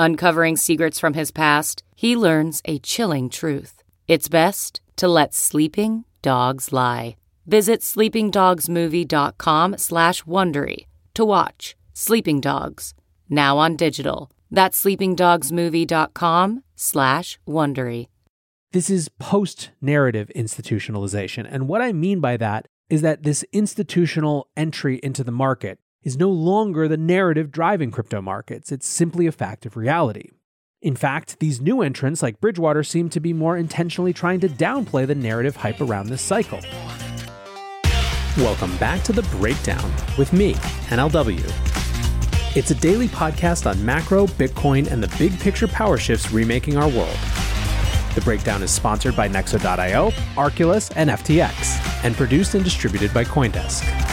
Uncovering secrets from his past, he learns a chilling truth. It's best to let sleeping dogs lie. Visit sleepingdogsmovie.com slash Wondery to watch Sleeping Dogs, now on digital. That's sleepingdogsmovie.com slash Wondery. This is post narrative institutionalization. And what I mean by that is that this institutional entry into the market is no longer the narrative driving crypto markets. It's simply a fact of reality. In fact, these new entrants like Bridgewater seem to be more intentionally trying to downplay the narrative hype around this cycle. Welcome back to The Breakdown with me, NLW. It's a daily podcast on macro, Bitcoin, and the big picture power shifts remaking our world. The Breakdown is sponsored by Nexo.io, Arculus, and FTX, and produced and distributed by Coindesk.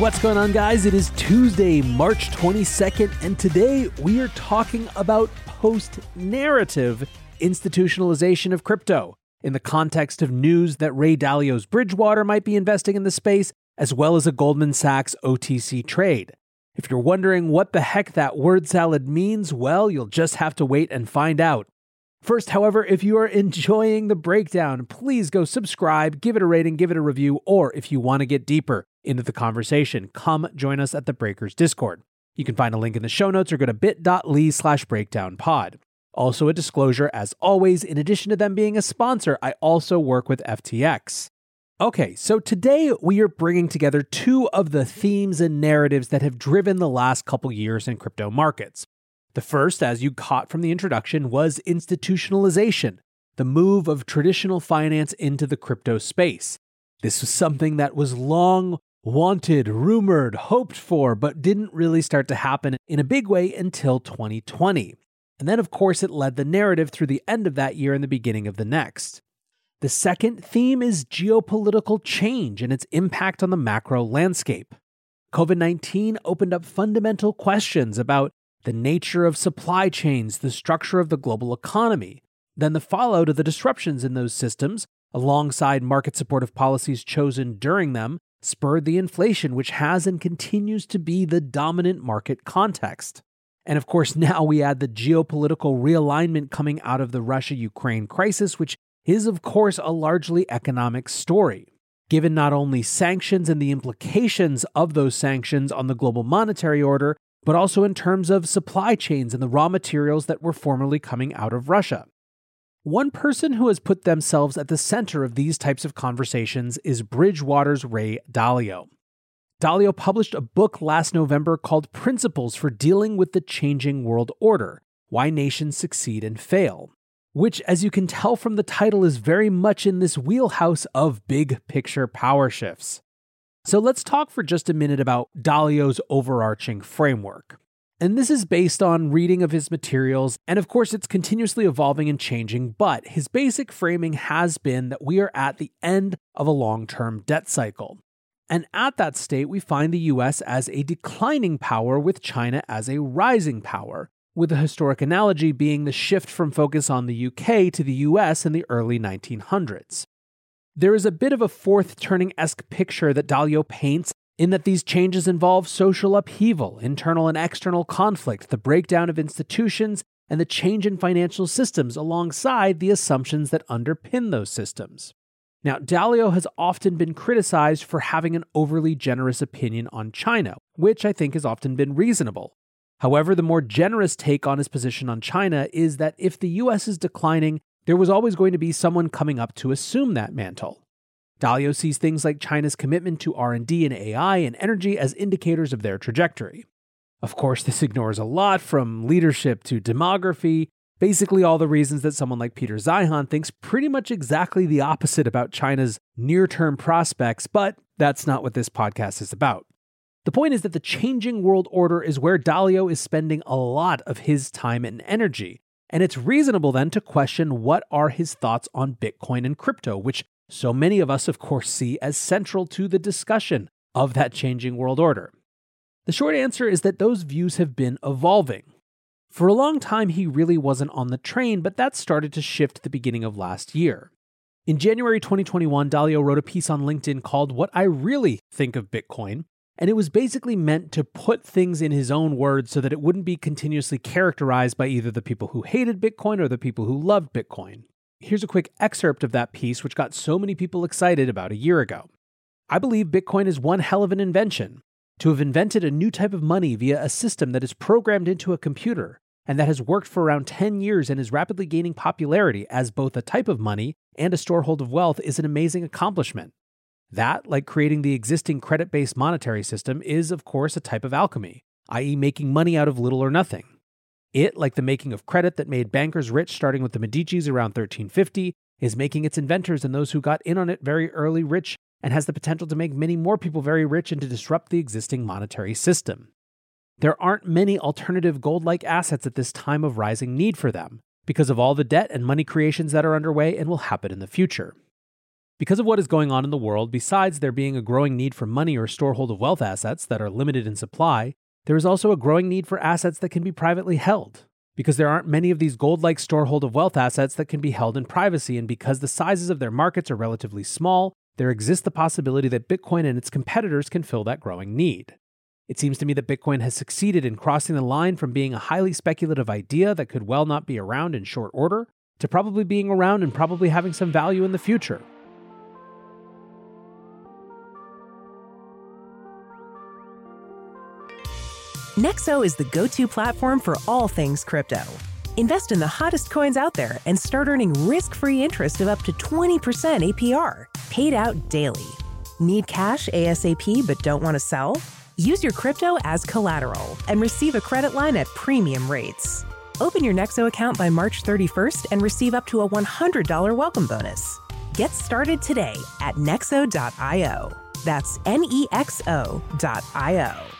What's going on, guys? It is Tuesday, March 22nd, and today we are talking about post narrative institutionalization of crypto in the context of news that Ray Dalio's Bridgewater might be investing in the space, as well as a Goldman Sachs OTC trade. If you're wondering what the heck that word salad means, well, you'll just have to wait and find out. First, however, if you are enjoying the breakdown, please go subscribe, give it a rating, give it a review, or if you want to get deeper, into the conversation, come join us at the Breakers Discord. You can find a link in the show notes or go to bit.ly slash breakdownpod. Also, a disclosure as always, in addition to them being a sponsor, I also work with FTX. Okay, so today we are bringing together two of the themes and narratives that have driven the last couple years in crypto markets. The first, as you caught from the introduction, was institutionalization, the move of traditional finance into the crypto space. This was something that was long wanted, rumored, hoped for, but didn't really start to happen in a big way until 2020. And then, of course, it led the narrative through the end of that year and the beginning of the next. The second theme is geopolitical change and its impact on the macro landscape. COVID 19 opened up fundamental questions about the nature of supply chains, the structure of the global economy, then the fallout of the disruptions in those systems, alongside market supportive policies chosen during them, spurred the inflation, which has and continues to be the dominant market context. And of course, now we add the geopolitical realignment coming out of the Russia Ukraine crisis, which is, of course, a largely economic story. Given not only sanctions and the implications of those sanctions on the global monetary order, but also in terms of supply chains and the raw materials that were formerly coming out of Russia. One person who has put themselves at the center of these types of conversations is Bridgewater's Ray Dalio. Dalio published a book last November called Principles for Dealing with the Changing World Order Why Nations Succeed and Fail, which, as you can tell from the title, is very much in this wheelhouse of big picture power shifts. So let's talk for just a minute about Dalio's overarching framework. And this is based on reading of his materials, and of course, it's continuously evolving and changing, but his basic framing has been that we are at the end of a long term debt cycle. And at that state, we find the US as a declining power with China as a rising power, with the historic analogy being the shift from focus on the UK to the US in the early 1900s. There is a bit of a fourth turning esque picture that Dalio paints in that these changes involve social upheaval, internal and external conflict, the breakdown of institutions, and the change in financial systems alongside the assumptions that underpin those systems. Now, Dalio has often been criticized for having an overly generous opinion on China, which I think has often been reasonable. However, the more generous take on his position on China is that if the US is declining, there was always going to be someone coming up to assume that mantle. Dalio sees things like China's commitment to R&D and AI and energy as indicators of their trajectory. Of course, this ignores a lot from leadership to demography, basically all the reasons that someone like Peter Zeihan thinks pretty much exactly the opposite about China's near-term prospects, but that's not what this podcast is about. The point is that the changing world order is where Dalio is spending a lot of his time and energy. And it's reasonable then to question what are his thoughts on Bitcoin and crypto, which so many of us, of course, see as central to the discussion of that changing world order. The short answer is that those views have been evolving. For a long time, he really wasn't on the train, but that started to shift at the beginning of last year. In January 2021, Dalio wrote a piece on LinkedIn called What I Really Think of Bitcoin, and it was basically meant to put things in his own words so that it wouldn't be continuously characterized by either the people who hated Bitcoin or the people who loved Bitcoin. Here's a quick excerpt of that piece, which got so many people excited about a year ago. I believe Bitcoin is one hell of an invention. To have invented a new type of money via a system that is programmed into a computer and that has worked for around 10 years and is rapidly gaining popularity as both a type of money and a storehold of wealth is an amazing accomplishment. That, like creating the existing credit based monetary system, is of course a type of alchemy, i.e., making money out of little or nothing. It, like the making of credit that made bankers rich starting with the Medicis around 1350, is making its inventors and those who got in on it very early rich and has the potential to make many more people very rich and to disrupt the existing monetary system. There aren't many alternative gold like assets at this time of rising need for them, because of all the debt and money creations that are underway and will happen in the future. Because of what is going on in the world, besides there being a growing need for money or storehold of wealth assets that are limited in supply, there is also a growing need for assets that can be privately held. Because there aren't many of these gold like storehold of wealth assets that can be held in privacy, and because the sizes of their markets are relatively small, there exists the possibility that Bitcoin and its competitors can fill that growing need. It seems to me that Bitcoin has succeeded in crossing the line from being a highly speculative idea that could well not be around in short order to probably being around and probably having some value in the future. Nexo is the go to platform for all things crypto. Invest in the hottest coins out there and start earning risk free interest of up to 20% APR, paid out daily. Need cash ASAP but don't want to sell? Use your crypto as collateral and receive a credit line at premium rates. Open your Nexo account by March 31st and receive up to a $100 welcome bonus. Get started today at nexo.io. That's N E X O.io.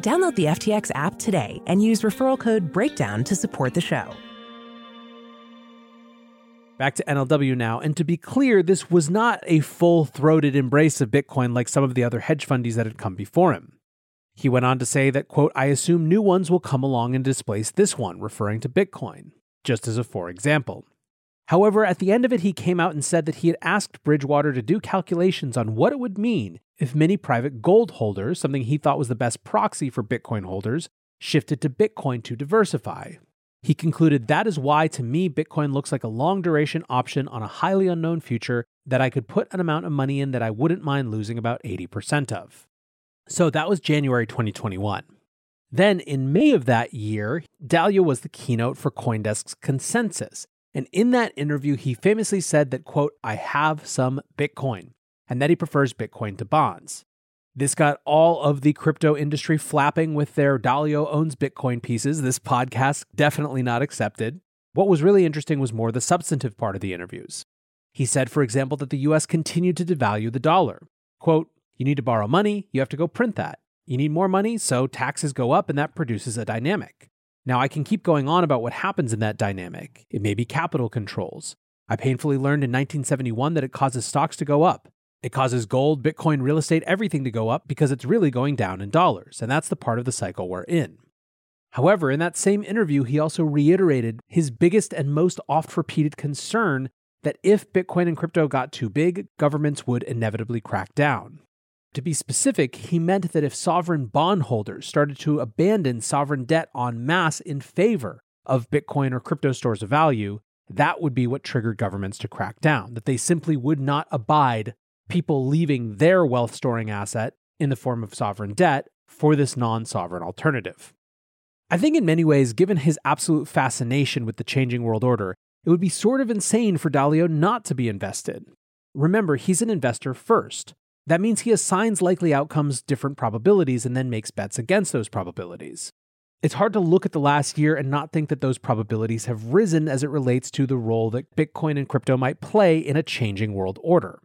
Download the FTX app today and use referral code BREAKDOWN to support the show. Back to NLW now, and to be clear, this was not a full throated embrace of Bitcoin like some of the other hedge fundies that had come before him. He went on to say that, quote, I assume new ones will come along and displace this one, referring to Bitcoin, just as a for example. However, at the end of it, he came out and said that he had asked Bridgewater to do calculations on what it would mean if many private gold holders, something he thought was the best proxy for Bitcoin holders, shifted to Bitcoin to diversify. He concluded that is why, to me, Bitcoin looks like a long duration option on a highly unknown future that I could put an amount of money in that I wouldn't mind losing about 80% of. So that was January 2021. Then in May of that year, Dalio was the keynote for Coindesk's consensus. And in that interview, he famously said that, quote, I have some Bitcoin, and that he prefers Bitcoin to bonds. This got all of the crypto industry flapping with their Dalio owns Bitcoin pieces. This podcast definitely not accepted. What was really interesting was more the substantive part of the interviews. He said, for example, that the US continued to devalue the dollar. Quote, you need to borrow money, you have to go print that. You need more money, so taxes go up, and that produces a dynamic. Now, I can keep going on about what happens in that dynamic. It may be capital controls. I painfully learned in 1971 that it causes stocks to go up. It causes gold, Bitcoin, real estate, everything to go up because it's really going down in dollars, and that's the part of the cycle we're in. However, in that same interview, he also reiterated his biggest and most oft repeated concern that if Bitcoin and crypto got too big, governments would inevitably crack down. To be specific, he meant that if sovereign bondholders started to abandon sovereign debt en masse in favor of Bitcoin or crypto stores of value, that would be what triggered governments to crack down, that they simply would not abide people leaving their wealth storing asset in the form of sovereign debt for this non sovereign alternative. I think, in many ways, given his absolute fascination with the changing world order, it would be sort of insane for Dalio not to be invested. Remember, he's an investor first. That means he assigns likely outcomes different probabilities and then makes bets against those probabilities. It's hard to look at the last year and not think that those probabilities have risen as it relates to the role that Bitcoin and crypto might play in a changing world order.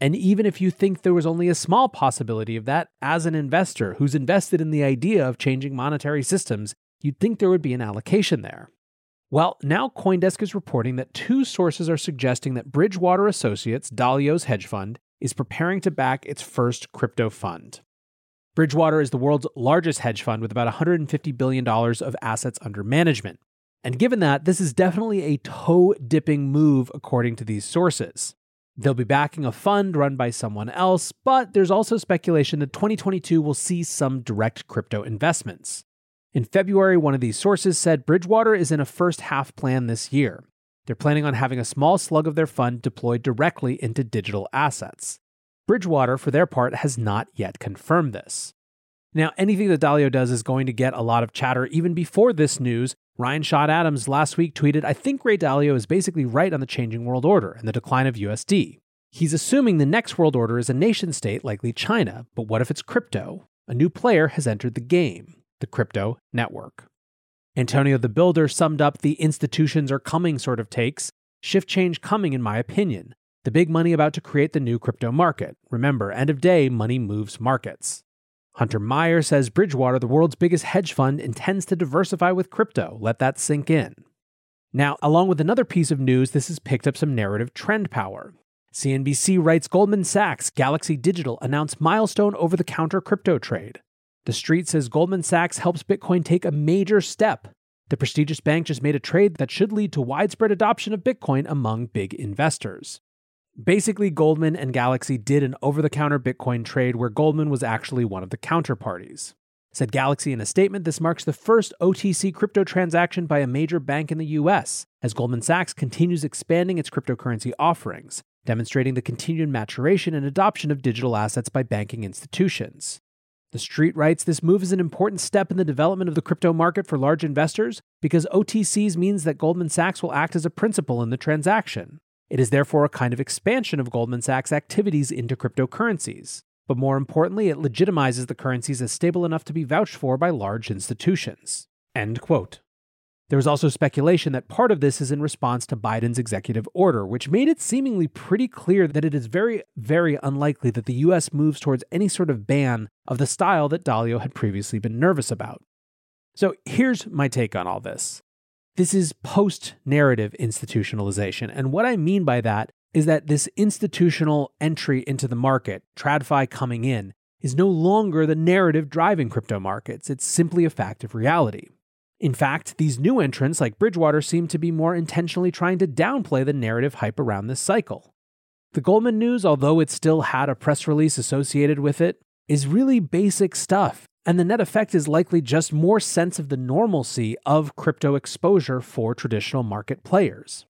And even if you think there was only a small possibility of that, as an investor who's invested in the idea of changing monetary systems, you'd think there would be an allocation there. Well, now Coindesk is reporting that two sources are suggesting that Bridgewater Associates, Dalio's hedge fund, is preparing to back its first crypto fund. Bridgewater is the world's largest hedge fund with about $150 billion of assets under management. And given that, this is definitely a toe dipping move according to these sources. They'll be backing a fund run by someone else, but there's also speculation that 2022 will see some direct crypto investments. In February, one of these sources said Bridgewater is in a first half plan this year. They're planning on having a small slug of their fund deployed directly into digital assets. Bridgewater, for their part, has not yet confirmed this. Now, anything that Dalio does is going to get a lot of chatter even before this news. Ryan Sean Adams last week tweeted, I think Ray Dalio is basically right on the changing world order and the decline of USD. He's assuming the next world order is a nation state, likely China, but what if it's crypto? A new player has entered the game the crypto network. Antonio the Builder summed up the institutions are coming sort of takes, shift change coming, in my opinion. The big money about to create the new crypto market. Remember, end of day, money moves markets. Hunter Meyer says Bridgewater, the world's biggest hedge fund, intends to diversify with crypto. Let that sink in. Now, along with another piece of news, this has picked up some narrative trend power. CNBC writes Goldman Sachs, Galaxy Digital announced milestone over the counter crypto trade. The street says Goldman Sachs helps Bitcoin take a major step. The prestigious bank just made a trade that should lead to widespread adoption of Bitcoin among big investors. Basically, Goldman and Galaxy did an over the counter Bitcoin trade where Goldman was actually one of the counterparties. Said Galaxy in a statement, this marks the first OTC crypto transaction by a major bank in the US, as Goldman Sachs continues expanding its cryptocurrency offerings, demonstrating the continued maturation and adoption of digital assets by banking institutions. The Street writes this move is an important step in the development of the crypto market for large investors because OTCs means that Goldman Sachs will act as a principal in the transaction. It is therefore a kind of expansion of Goldman Sachs' activities into cryptocurrencies. But more importantly, it legitimizes the currencies as stable enough to be vouched for by large institutions. End quote. There was also speculation that part of this is in response to Biden's executive order, which made it seemingly pretty clear that it is very, very unlikely that the US moves towards any sort of ban of the style that Dalio had previously been nervous about. So here's my take on all this. This is post narrative institutionalization. And what I mean by that is that this institutional entry into the market, TradFi coming in, is no longer the narrative driving crypto markets. It's simply a fact of reality. In fact, these new entrants like Bridgewater seem to be more intentionally trying to downplay the narrative hype around this cycle. The Goldman news, although it still had a press release associated with it, is really basic stuff, and the net effect is likely just more sense of the normalcy of crypto exposure for traditional market players.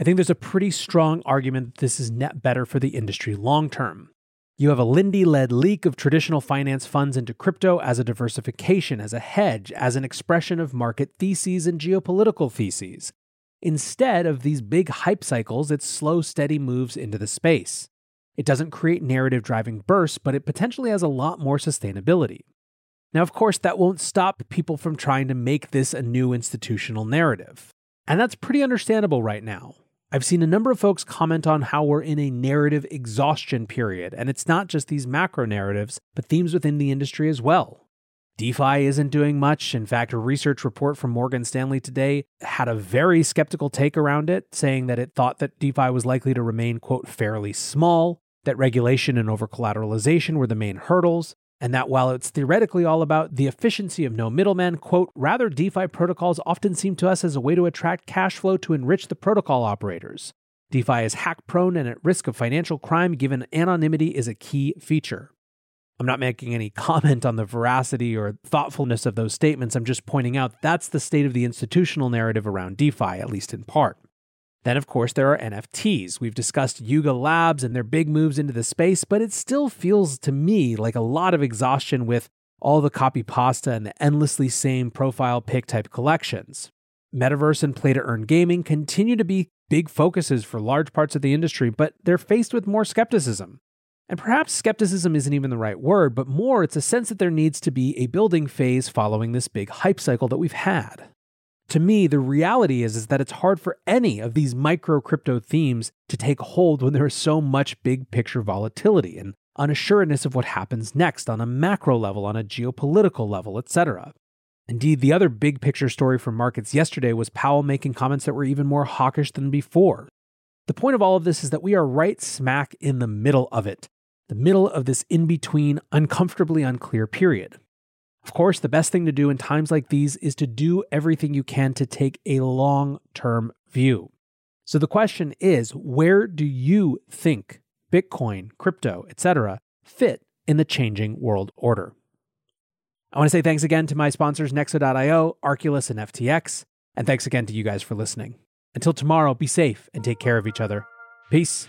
I think there's a pretty strong argument that this is net better for the industry long term. You have a Lindy led leak of traditional finance funds into crypto as a diversification, as a hedge, as an expression of market theses and geopolitical theses. Instead of these big hype cycles, it's slow, steady moves into the space. It doesn't create narrative driving bursts, but it potentially has a lot more sustainability. Now, of course, that won't stop people from trying to make this a new institutional narrative. And that's pretty understandable right now. I've seen a number of folks comment on how we're in a narrative exhaustion period, and it's not just these macro narratives, but themes within the industry as well. DeFi isn't doing much. In fact, a research report from Morgan Stanley today had a very skeptical take around it, saying that it thought that DeFi was likely to remain, quote, fairly small, that regulation and over collateralization were the main hurdles, and that while it's theoretically all about the efficiency of no middleman, quote, rather DeFi protocols often seem to us as a way to attract cash flow to enrich the protocol operators. DeFi is hack prone and at risk of financial crime given anonymity is a key feature. I'm not making any comment on the veracity or thoughtfulness of those statements. I'm just pointing out that's the state of the institutional narrative around DeFi, at least in part. Then, of course, there are NFTs. We've discussed Yuga Labs and their big moves into the space, but it still feels to me like a lot of exhaustion with all the copy pasta and the endlessly same profile pic type collections. Metaverse and play to earn gaming continue to be big focuses for large parts of the industry, but they're faced with more skepticism. And perhaps skepticism isn't even the right word, but more it's a sense that there needs to be a building phase following this big hype cycle that we've had. To me, the reality is, is that it's hard for any of these micro crypto themes to take hold when there is so much big picture volatility and unassuredness of what happens next on a macro level, on a geopolitical level, etc. Indeed, the other big picture story from markets yesterday was Powell making comments that were even more hawkish than before. The point of all of this is that we are right smack in the middle of it the middle of this in between, uncomfortably unclear period. Of course, the best thing to do in times like these is to do everything you can to take a long term view. So the question is where do you think Bitcoin, crypto, etc., fit in the changing world order? I want to say thanks again to my sponsors, Nexo.io, Arculus, and FTX. And thanks again to you guys for listening. Until tomorrow, be safe and take care of each other. Peace.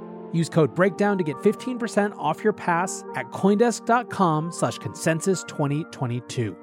Use code BREAKDOWN to get 15% off your pass at Coindesk.com slash consensus 2022.